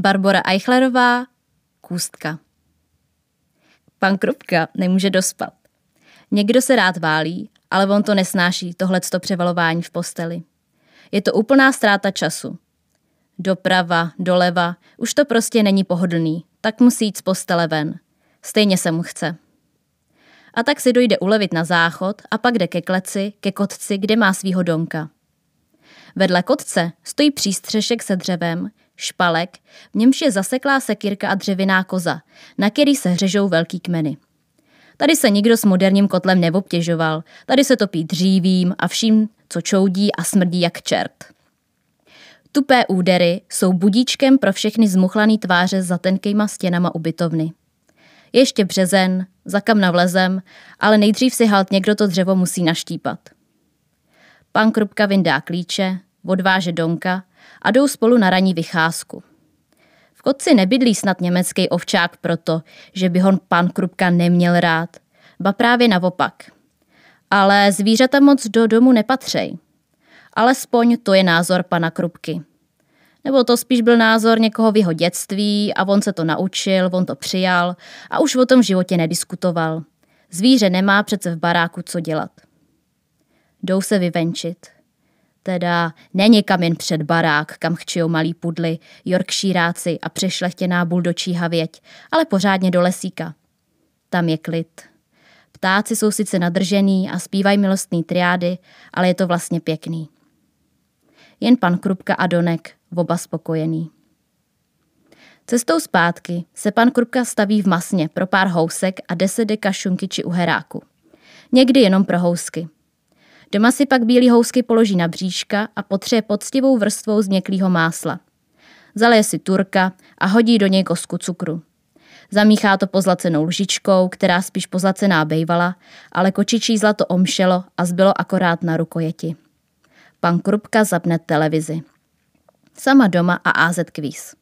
Barbora Eichlerová, Kůstka. Pan Krupka nemůže dospat. Někdo se rád válí, ale on to nesnáší, tohleto převalování v posteli. Je to úplná ztráta času. Doprava, doleva, už to prostě není pohodlný, tak musí jít z postele ven. Stejně se mu chce. A tak si dojde ulevit na záchod a pak jde ke kleci, ke kotci, kde má svýho donka. Vedle kotce stojí přístřešek se dřevem, špalek, v němž je zaseklá sekírka a dřevěná koza, na který se hřežou velký kmeny. Tady se nikdo s moderním kotlem neobtěžoval, tady se topí dřívím a vším, co čoudí a smrdí jak čert. Tupé údery jsou budíčkem pro všechny zmuchlaný tváře za tenkýma stěnama ubytovny. Ještě březen, za kam navlezem, ale nejdřív si halt někdo to dřevo musí naštípat. Pan Krupka vyndá klíče, odváže Donka a jdou spolu na ranní vycházku. V kotci nebydlí snad německý ovčák proto, že by ho pan Krupka neměl rád, ba právě naopak. Ale zvířata moc do domu nepatřej. Alespoň to je názor pana Krupky. Nebo to spíš byl názor někoho v jeho dětství a on se to naučil, on to přijal a už o tom životě nediskutoval. Zvíře nemá přece v baráku co dělat. Jdou se vyvenčit. Teda není kam jen před barák, kam chčijou malí pudly, yorkshiráci a přešlechtěná buldočí havěť, ale pořádně do lesíka. Tam je klid. Ptáci jsou sice nadržený a zpívají milostný triády, ale je to vlastně pěkný. Jen pan Krupka a Donek, oba spokojený. Cestou zpátky se pan Krupka staví v masně pro pár housek a deset deka šunky či uheráku. Někdy jenom pro housky – Doma si pak bílý housky položí na bříška a potře poctivou vrstvou změklého másla. Zaleje si turka a hodí do něj kosku cukru. Zamíchá to pozlacenou lžičkou, která spíš pozlacená bejvala, ale kočičí zlato omšelo a zbylo akorát na rukojeti. Pan Krupka zapne televizi. Sama doma a AZ kvíz.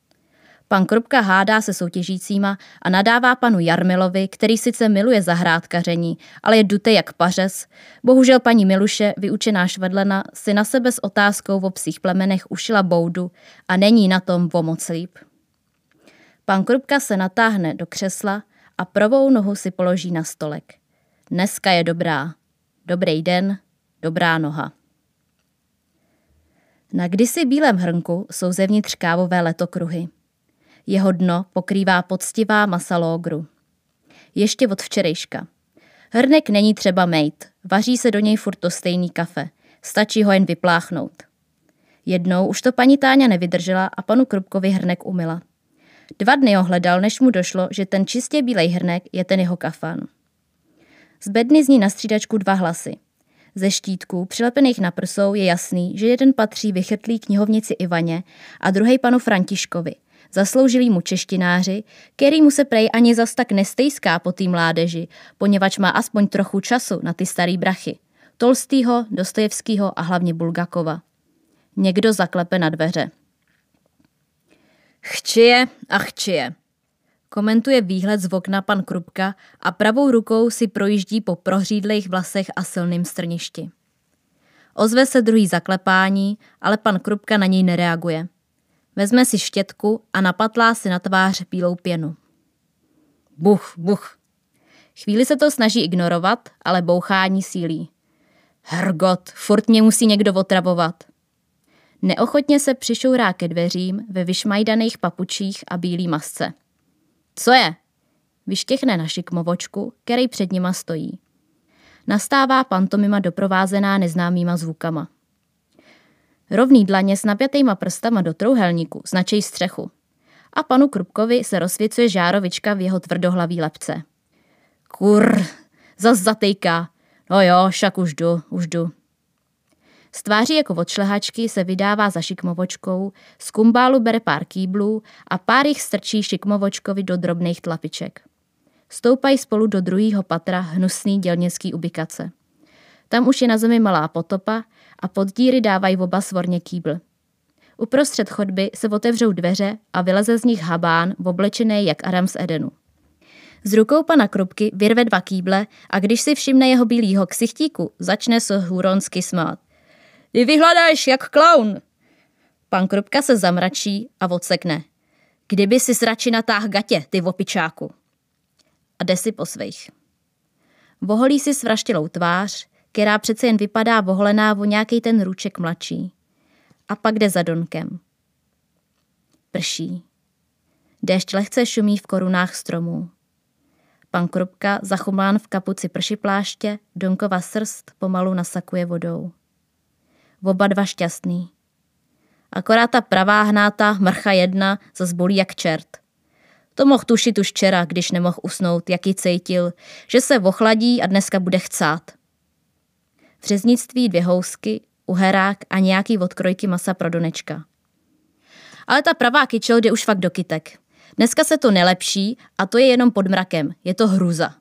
Pan Krupka hádá se soutěžícíma a nadává panu Jarmilovi, který sice miluje zahrádkaření, ale je dute jak pařez. Bohužel paní Miluše, vyučená švedlena, si na sebe s otázkou o psích plemenech ušila boudu a není na tom o moc líp. Pan Krupka se natáhne do křesla a pravou nohu si položí na stolek. Dneska je dobrá. Dobrý den, dobrá noha. Na kdysi bílém hrnku jsou zevnitř kávové letokruhy. Jeho dno pokrývá poctivá masa lógru. Ještě od včerejška. Hrnek není třeba mejt, vaří se do něj furt to stejný kafe. Stačí ho jen vypláchnout. Jednou už to paní Táňa nevydržela a panu Krupkovi hrnek umila. Dva dny ho hledal, než mu došlo, že ten čistě bílej hrnek je ten jeho kafan. Z bedny zní na střídačku dva hlasy. Ze štítků, přilepených na prsou, je jasný, že jeden patří vychrtlý knihovnici Ivaně a druhý panu Františkovi – zasloužilý mu češtináři, který mu se prej ani zas tak nestejská po tý mládeži, poněvadž má aspoň trochu času na ty starý brachy. Tolstýho, Dostojevskýho a hlavně Bulgakova. Někdo zaklepe na dveře. Chčije a chčije. Komentuje výhled z okna pan Krupka a pravou rukou si projíždí po prohřídlých vlasech a silným strništi. Ozve se druhý zaklepání, ale pan Krupka na něj nereaguje. Vezme si štětku a napatlá si na tvář bílou pěnu. Buch, buch. Chvíli se to snaží ignorovat, ale bouchání sílí. Hrgot, furt mě musí někdo otravovat. Neochotně se přišourá ke dveřím ve vyšmajdaných papučích a bílý masce. Co je? Vyštěchne na šikmovočku, který před nima stojí. Nastává pantomima doprovázená neznámýma zvukama. Rovný dlaně s napjatýma prstama do trouhelníku značej střechu. A panu Krupkovi se rozsvěcuje žárovička v jeho tvrdohlavý lepce. Kur, zas zatejká. No jo, však už jdu, už jdu. Z tváří jako od šlehačky se vydává za šikmovočkou, z kumbálu bere pár kýblů a pár jich strčí šikmovočkovi do drobných tlapiček. Stoupají spolu do druhého patra hnusný dělnický ubikace. Tam už je na zemi malá potopa a pod díry dávají oba svorně kýbl. Uprostřed chodby se otevřou dveře a vyleze z nich habán, oblečený jak Aram z Edenu. Z rukou pana Krupky vyrve dva kýble a když si všimne jeho bílýho ksichtíku, začne se huronsky smát. Ty vyhladáš jak klaun! Pan Krupka se zamračí a odsekne. Kdyby si radši natáh gatě, ty vopičáku. A jde si po svých. Voholí si svraštilou tvář, která přece jen vypadá voholená o nějaký ten růček mladší. A pak jde za Donkem. Prší. Déšť lehce šumí v korunách stromů. Pan Krupka, zachumlán v kapuci pršipláště, Donkova srst pomalu nasakuje vodou. Oba dva šťastný. Akorát ta pravá hnáta, mrcha jedna, zas bolí jak čert. To mohl tušit už včera, když nemohl usnout, jaký cítil, že se ochladí a dneska bude chcát. Řeznictví dvě housky, uherák a nějaký odkrojky masa pro Donečka. Ale ta pravá kyčel jde už fakt do kytek. Dneska se to nelepší a to je jenom pod mrakem. Je to hruza.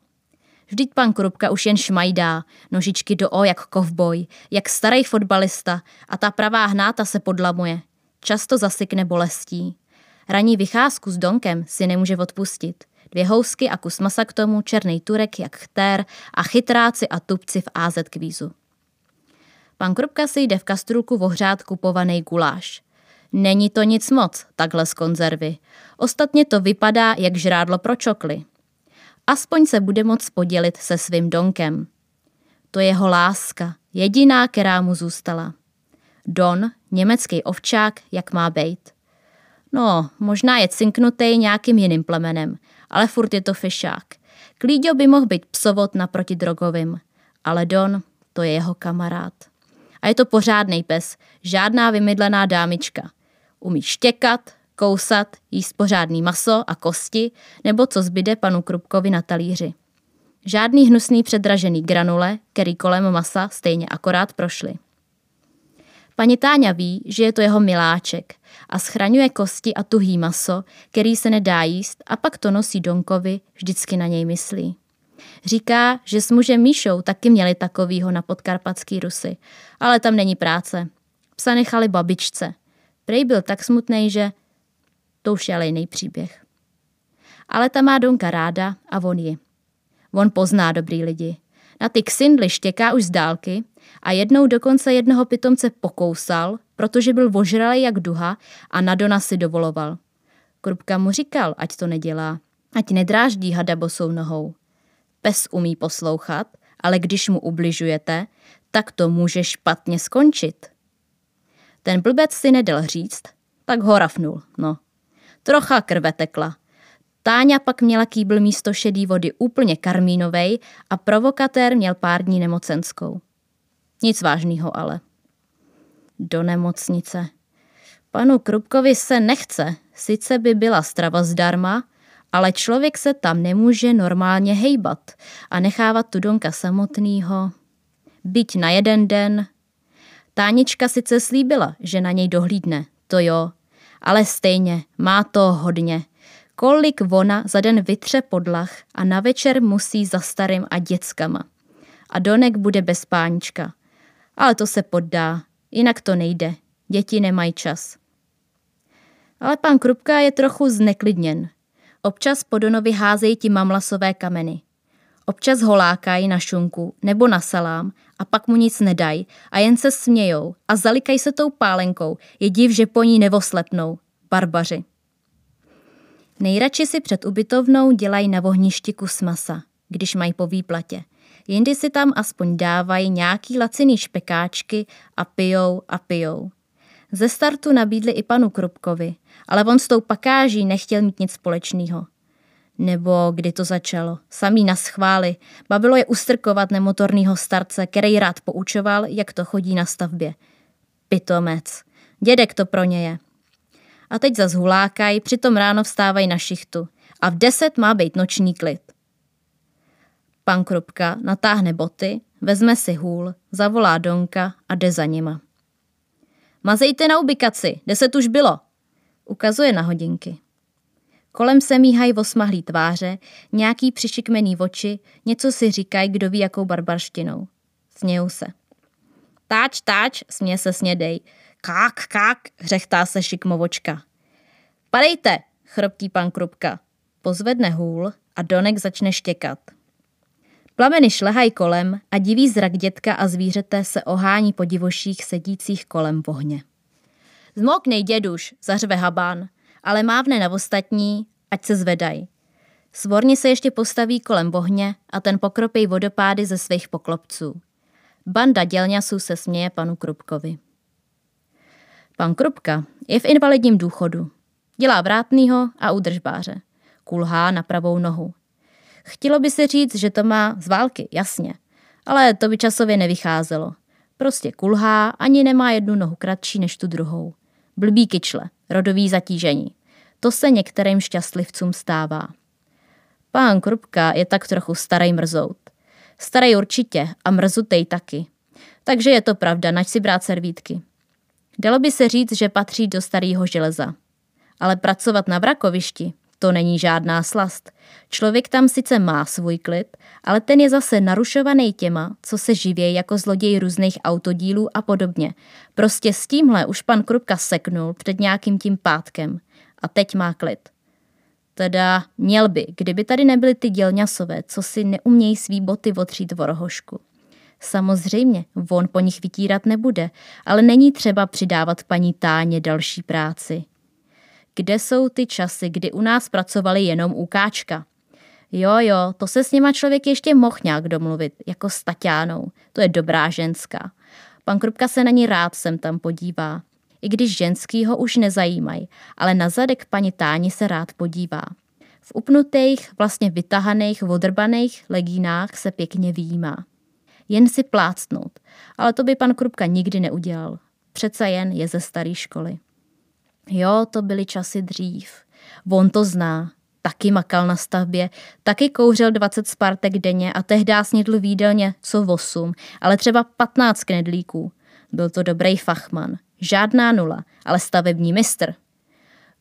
Vždyť pan Krupka už jen šmajdá, nožičky do o jak kovboj, jak starý fotbalista a ta pravá hnáta se podlamuje. Často zasykne bolestí. Raní vycházku s Donkem si nemůže odpustit. Dvě housky a kus masa k tomu, černý turek jak chtér a chytráci a tupci v AZ kvízu. Pan Krupka si jde v kastrulku vohřát kupovaný guláš. Není to nic moc, takhle z konzervy. Ostatně to vypadá jak žrádlo pro čokly. Aspoň se bude moct podělit se svým donkem. To je jeho láska, jediná, která mu zůstala. Don, německý ovčák, jak má být. No, možná je cinknutý nějakým jiným plemenem, ale furt je to fišák. Klíďo by mohl být psovod naproti drogovým, ale Don, to je jeho kamarád. A je to pořádný pes, žádná vymydlená dámička. Umí štěkat, kousat, jíst pořádný maso a kosti, nebo co zbyde panu Krupkovi na talíři. Žádný hnusný předražený granule, který kolem masa stejně akorát prošly. Paní Táňa ví, že je to jeho miláček a schraňuje kosti a tuhý maso, který se nedá jíst a pak to nosí Donkovi, vždycky na něj myslí. Říká, že s mužem Míšou taky měli takovýho na podkarpatský Rusy, ale tam není práce. Psa nechali babičce. Prej byl tak smutný, že to už je ale jiný příběh. Ale ta má Donka ráda a on ji. On pozná dobrý lidi. Na ty ksindly štěká už z dálky a jednou dokonce jednoho pitomce pokousal, protože byl ožralý jak duha a na Dona si dovoloval. Krupka mu říkal, ať to nedělá, ať nedráždí hada bosou nohou. Pes umí poslouchat, ale když mu ubližujete, tak to může špatně skončit. Ten blbec si nedal říct, tak ho rafnul, no. Trocha krve tekla. Táňa pak měla kýbl místo šedý vody úplně karmínovej a provokatér měl pár dní nemocenskou. Nic vážného ale. Do nemocnice. Panu Krupkovi se nechce, sice by byla strava zdarma, ale člověk se tam nemůže normálně hejbat a nechávat tu Donka samotnýho. Byť na jeden den. Tánička sice slíbila, že na něj dohlídne, to jo, ale stejně má to hodně. Kolik ona za den vytře podlach a na večer musí za starým a dětskama. A Donek bude bez pánička. Ale to se poddá, jinak to nejde. Děti nemají čas. Ale pan Krupka je trochu zneklidněn. Občas po Donovi házejí ti mamlasové kameny. Občas holákají na šunku nebo na salám a pak mu nic nedají a jen se smějou a zalikají se tou pálenkou. Je div, že po ní nevoslepnou. Barbaři. Nejradši si před ubytovnou dělají na vohništi kus masa, když mají po výplatě. Jindy si tam aspoň dávají nějaký laciný špekáčky a pijou a pijou. Ze startu nabídli i panu Krupkovi, ale on s tou pakáží nechtěl mít nic společného. Nebo kdy to začalo? Samý na schvály. Bavilo je ustrkovat nemotorného starce, který rád poučoval, jak to chodí na stavbě. Pitomec. Dědek to pro ně je. A teď zas hulákají, přitom ráno vstávají na šichtu. A v deset má být noční klid. Pan Krupka natáhne boty, vezme si hůl, zavolá Donka a jde za nima. Mazejte na ubikaci, deset už bylo. Ukazuje na hodinky. Kolem se míhají osmahlý tváře, nějaký přišikmený oči, něco si říkají, kdo ví jakou barbarštinou. Smějou se. Táč, táč, směje se snědej. Kák, kák, hřechtá se šikmovočka. Padejte, chroptí pan Krupka. Pozvedne hůl a Donek začne štěkat. Plameny šlehají kolem a divý zrak dětka a zvířete se ohání po divoších sedících kolem v ohně. Zmoknej, děduš, zařve habán ale mávne na ostatní, ať se zvedají. Svorně se ještě postaví kolem bohně a ten pokropí vodopády ze svých poklopců. Banda dělňasů se směje panu Krupkovi. Pan Krupka je v invalidním důchodu. Dělá vrátnýho a údržbáře. Kulhá na pravou nohu. Chtělo by se říct, že to má z války, jasně. Ale to by časově nevycházelo. Prostě kulhá, ani nemá jednu nohu kratší než tu druhou. Blbý kyčle, rodový zatížení. To se některým šťastlivcům stává. Pán Krupka je tak trochu starý mrzout. Starý určitě a mrzutej taky. Takže je to pravda, nač si brát servítky. Dalo by se říct, že patří do starého železa. Ale pracovat na vrakovišti, to není žádná slast. Člověk tam sice má svůj klid, ale ten je zase narušovaný těma, co se živějí jako zloděj různých autodílů a podobně. Prostě s tímhle už pan Krupka seknul před nějakým tím pátkem. A teď má klid. Teda měl by, kdyby tady nebyly ty dělňasové, co si neumějí svý boty otřít v rohošku. Samozřejmě, on po nich vytírat nebude, ale není třeba přidávat paní Táně další práci. Kde jsou ty časy, kdy u nás pracovali jenom u Káčka? Jo, jo, to se s nima člověk ještě mohl nějak domluvit, jako s Tatiánou. To je dobrá ženská. Pan Krupka se na ní rád sem tam podívá. I když ženský ho už nezajímají, ale na zadek paní Táni se rád podívá. V upnutých, vlastně vytahaných, odrbaných legínách se pěkně výjímá. Jen si plácnout, ale to by pan Krupka nikdy neudělal. Přece jen je ze staré školy. Jo, to byly časy dřív. On to zná. Taky makal na stavbě, taky kouřil 20 spartek denně a tehdy snědl výdelně co 8, ale třeba 15 knedlíků. Byl to dobrý fachman. Žádná nula, ale stavební mistr.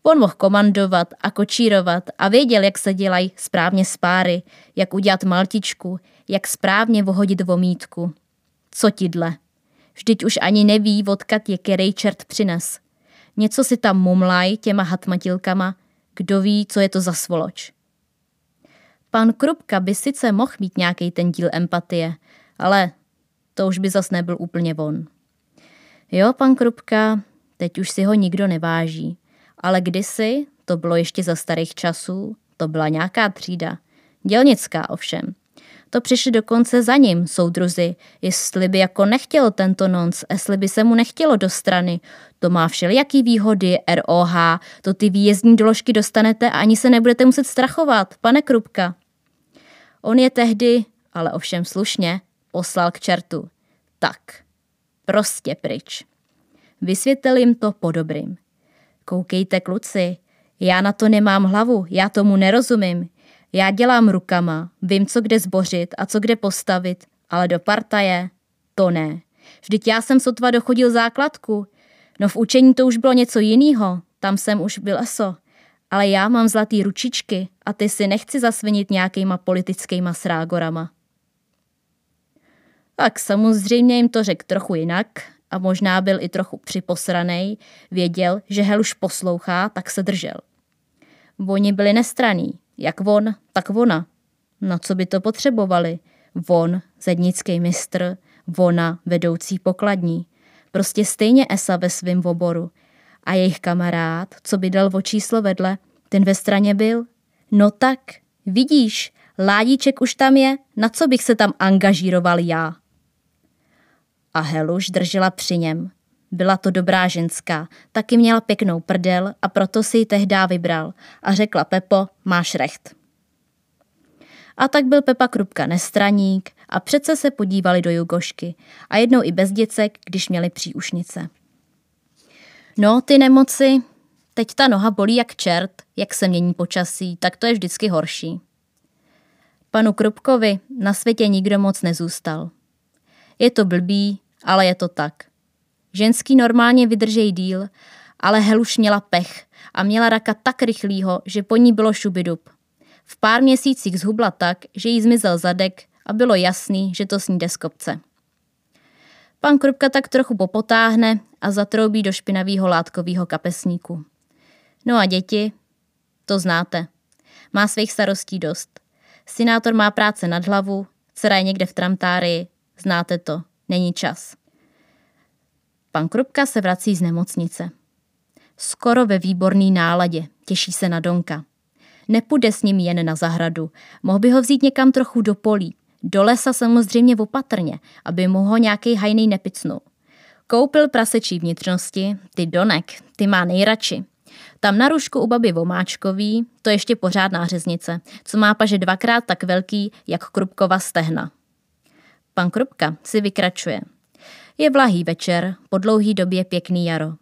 On mohl komandovat a kočírovat a věděl, jak se dělají správně spáry, jak udělat maltičku, jak správně vohodit vomítku. Co ti dle? Vždyť už ani neví, odkat je který čert přines. Něco si tam mumlaj těma hatmatilkama, kdo ví, co je to za svoloč. Pan Krupka by sice mohl mít nějaký ten díl empatie, ale to už by zas nebyl úplně on. Jo, pan Krupka, teď už si ho nikdo neváží, ale kdysi, to bylo ještě za starých časů, to byla nějaká třída. Dělnická ovšem. To přišli dokonce za ním, soudruzi, jestli by jako nechtěl tento nonc, jestli by se mu nechtělo do strany. To má všelijaký výhody, ROH, to ty výjezdní doložky dostanete a ani se nebudete muset strachovat, pane Krupka. On je tehdy, ale ovšem slušně, poslal k čertu. Tak, prostě pryč. Vysvětlil jim to po dobrým. Koukejte, kluci, já na to nemám hlavu, já tomu nerozumím. Já dělám rukama, vím, co kde zbořit a co kde postavit, ale do partaje to ne. Vždyť já jsem sotva dochodil základku. No v učení to už bylo něco jiného, tam jsem už byl eso. Ale já mám zlatý ručičky a ty si nechci zasvinit nějakýma politickýma srágorama. Tak samozřejmě jim to řekl trochu jinak a možná byl i trochu připosranej, věděl, že Heluš poslouchá, tak se držel. Oni byli nestraní, jak on, tak ona. Na co by to potřebovali? Von, zednický mistr, ona, vedoucí pokladní. Prostě stejně Esa ve svém oboru. A jejich kamarád, co by dal o číslo vedle, ten ve straně byl. No tak, vidíš, Ládíček už tam je, na co bych se tam angažíroval já? A Heluš držela při něm. Byla to dobrá ženská, taky měla pěknou prdel a proto si ji tehdá vybral a řekla Pepo, máš recht. A tak byl Pepa Krupka nestraník a přece se podívali do Jugošky a jednou i bez děcek, když měli příušnice. No, ty nemoci, teď ta noha bolí jak čert, jak se mění počasí, tak to je vždycky horší. Panu Krupkovi na světě nikdo moc nezůstal. Je to blbý, ale je to tak – Ženský normálně vydržej díl, ale Heluš měla pech a měla raka tak rychlýho, že po ní bylo šubidub. V pár měsících zhubla tak, že jí zmizel zadek a bylo jasný, že to sní z kopce. Pan Krupka tak trochu popotáhne a zatroubí do špinavého látkového kapesníku. No a děti, to znáte. Má svých starostí dost. Sinátor má práce nad hlavu, dcera je někde v tramtárii, znáte to, není čas. Pan Krupka se vrací z nemocnice. Skoro ve výborný náladě, těší se na Donka. Nepůjde s ním jen na zahradu, mohl by ho vzít někam trochu do polí. Do lesa samozřejmě opatrně, aby mu ho nějaký hajný nepicnul. Koupil prasečí vnitřnosti, ty Donek, ty má nejradši. Tam na rušku u baby Vomáčkový, to ještě pořádná řeznice, co má paže dvakrát tak velký, jak Krupkova stehna. Pan Krupka si vykračuje. Je vlahý večer, po dlouhý době pěkný jaro.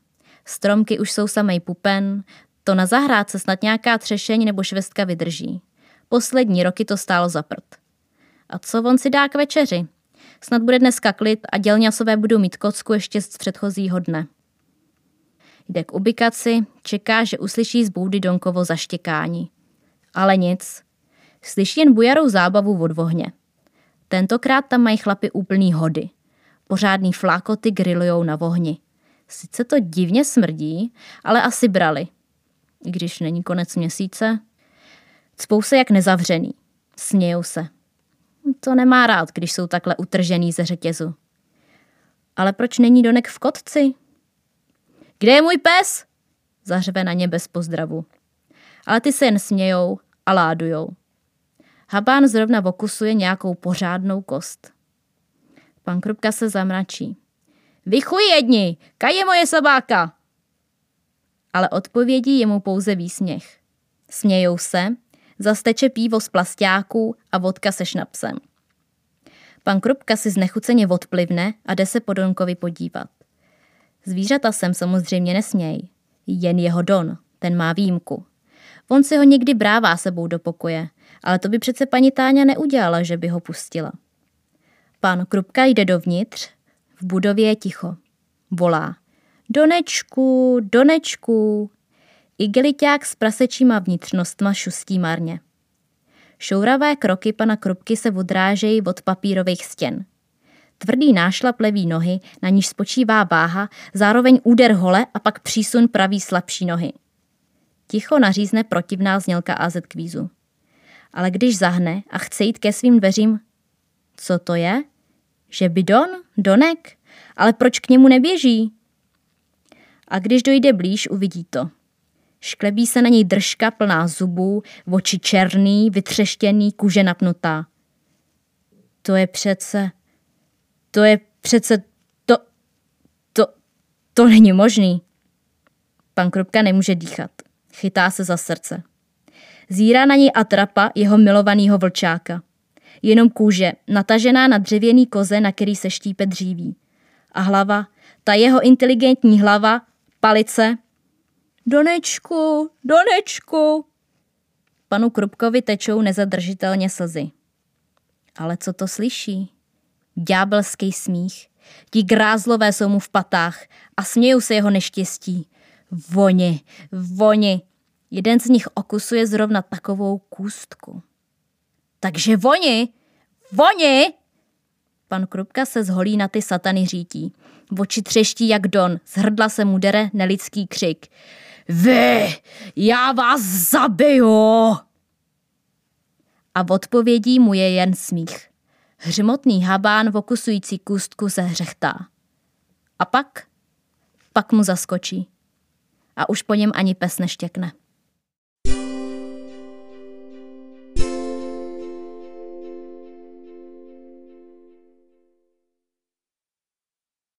Stromky už jsou samej pupen, to na zahrádce snad nějaká třešeň nebo švestka vydrží. Poslední roky to stálo za prd. A co on si dá k večeři? Snad bude dneska klid a dělňasové budou mít kocku ještě z předchozího dne. Jde k ubikaci, čeká, že uslyší z boudy Donkovo zaštěkání. Ale nic. Slyší jen bujarou zábavu od vohně. Tentokrát tam mají chlapy úplný hody. Pořádný flákoty grillujou na vohni. Sice to divně smrdí, ale asi brali. I když není konec měsíce. Cpou se jak nezavřený. Smějou se. To nemá rád, když jsou takhle utržený ze řetězu. Ale proč není Donek v kotci? Kde je můj pes? Zařve na ně bez pozdravu. Ale ty se jen smějou a ládujou. Habán zrovna vokusuje nějakou pořádnou kost. Pan Krupka se zamračí. Vychuj jedni, kaj je moje sobáka? Ale odpovědí je mu pouze výsměch. Smějou se, zasteče pívo z plastáků a vodka se šnapsem. Pan Krupka si znechuceně odplivne a jde se po Donkovi podívat. Zvířata sem samozřejmě nesměj. Jen jeho Don, ten má výjimku. On si ho někdy brává sebou do pokoje, ale to by přece paní Táňa neudělala, že by ho pustila. Pan Krupka jde dovnitř, v budově je ticho. Volá. Donečku, Donečku. Igeliťák s prasečíma vnitřnostma šustí marně. Šouravé kroky pana Krupky se odrážejí od papírových stěn. Tvrdý nášlap levý nohy, na níž spočívá váha, zároveň úder hole a pak přísun pravý slabší nohy. Ticho nařízne protivná znělka AZ kvízu. Ale když zahne a chce jít ke svým dveřím, co to je? Že bidon? Donek? Ale proč k němu neběží? A když dojde blíž, uvidí to. Šklebí se na něj držka plná zubů, oči černý, vytřeštěný, kůže napnutá. To je přece... To je přece... To... To... To není možný. Pan Krupka nemůže dýchat. Chytá se za srdce. Zírá na něj atrapa jeho milovaného vlčáka. Jenom kůže, natažená na dřevěný koze, na který se štípe dříví. A hlava, ta jeho inteligentní hlava, palice. Donečku, Donečku. Panu Krupkovi tečou nezadržitelně slzy. Ale co to slyší? Ďábelský smích. Ti grázlové jsou mu v patách a smějou se jeho neštěstí. Voni, voni. Jeden z nich okusuje zrovna takovou kůstku. Takže voni, voni! Pan Krupka se zholí na ty satany řítí. V oči třeští jak don, z hrdla se mu dere nelidský křik. Vy, já vás zabiju! A v odpovědí mu je jen smích. Hřmotný habán vokusující kůstku se hřechtá. A pak? Pak mu zaskočí. A už po něm ani pes neštěkne.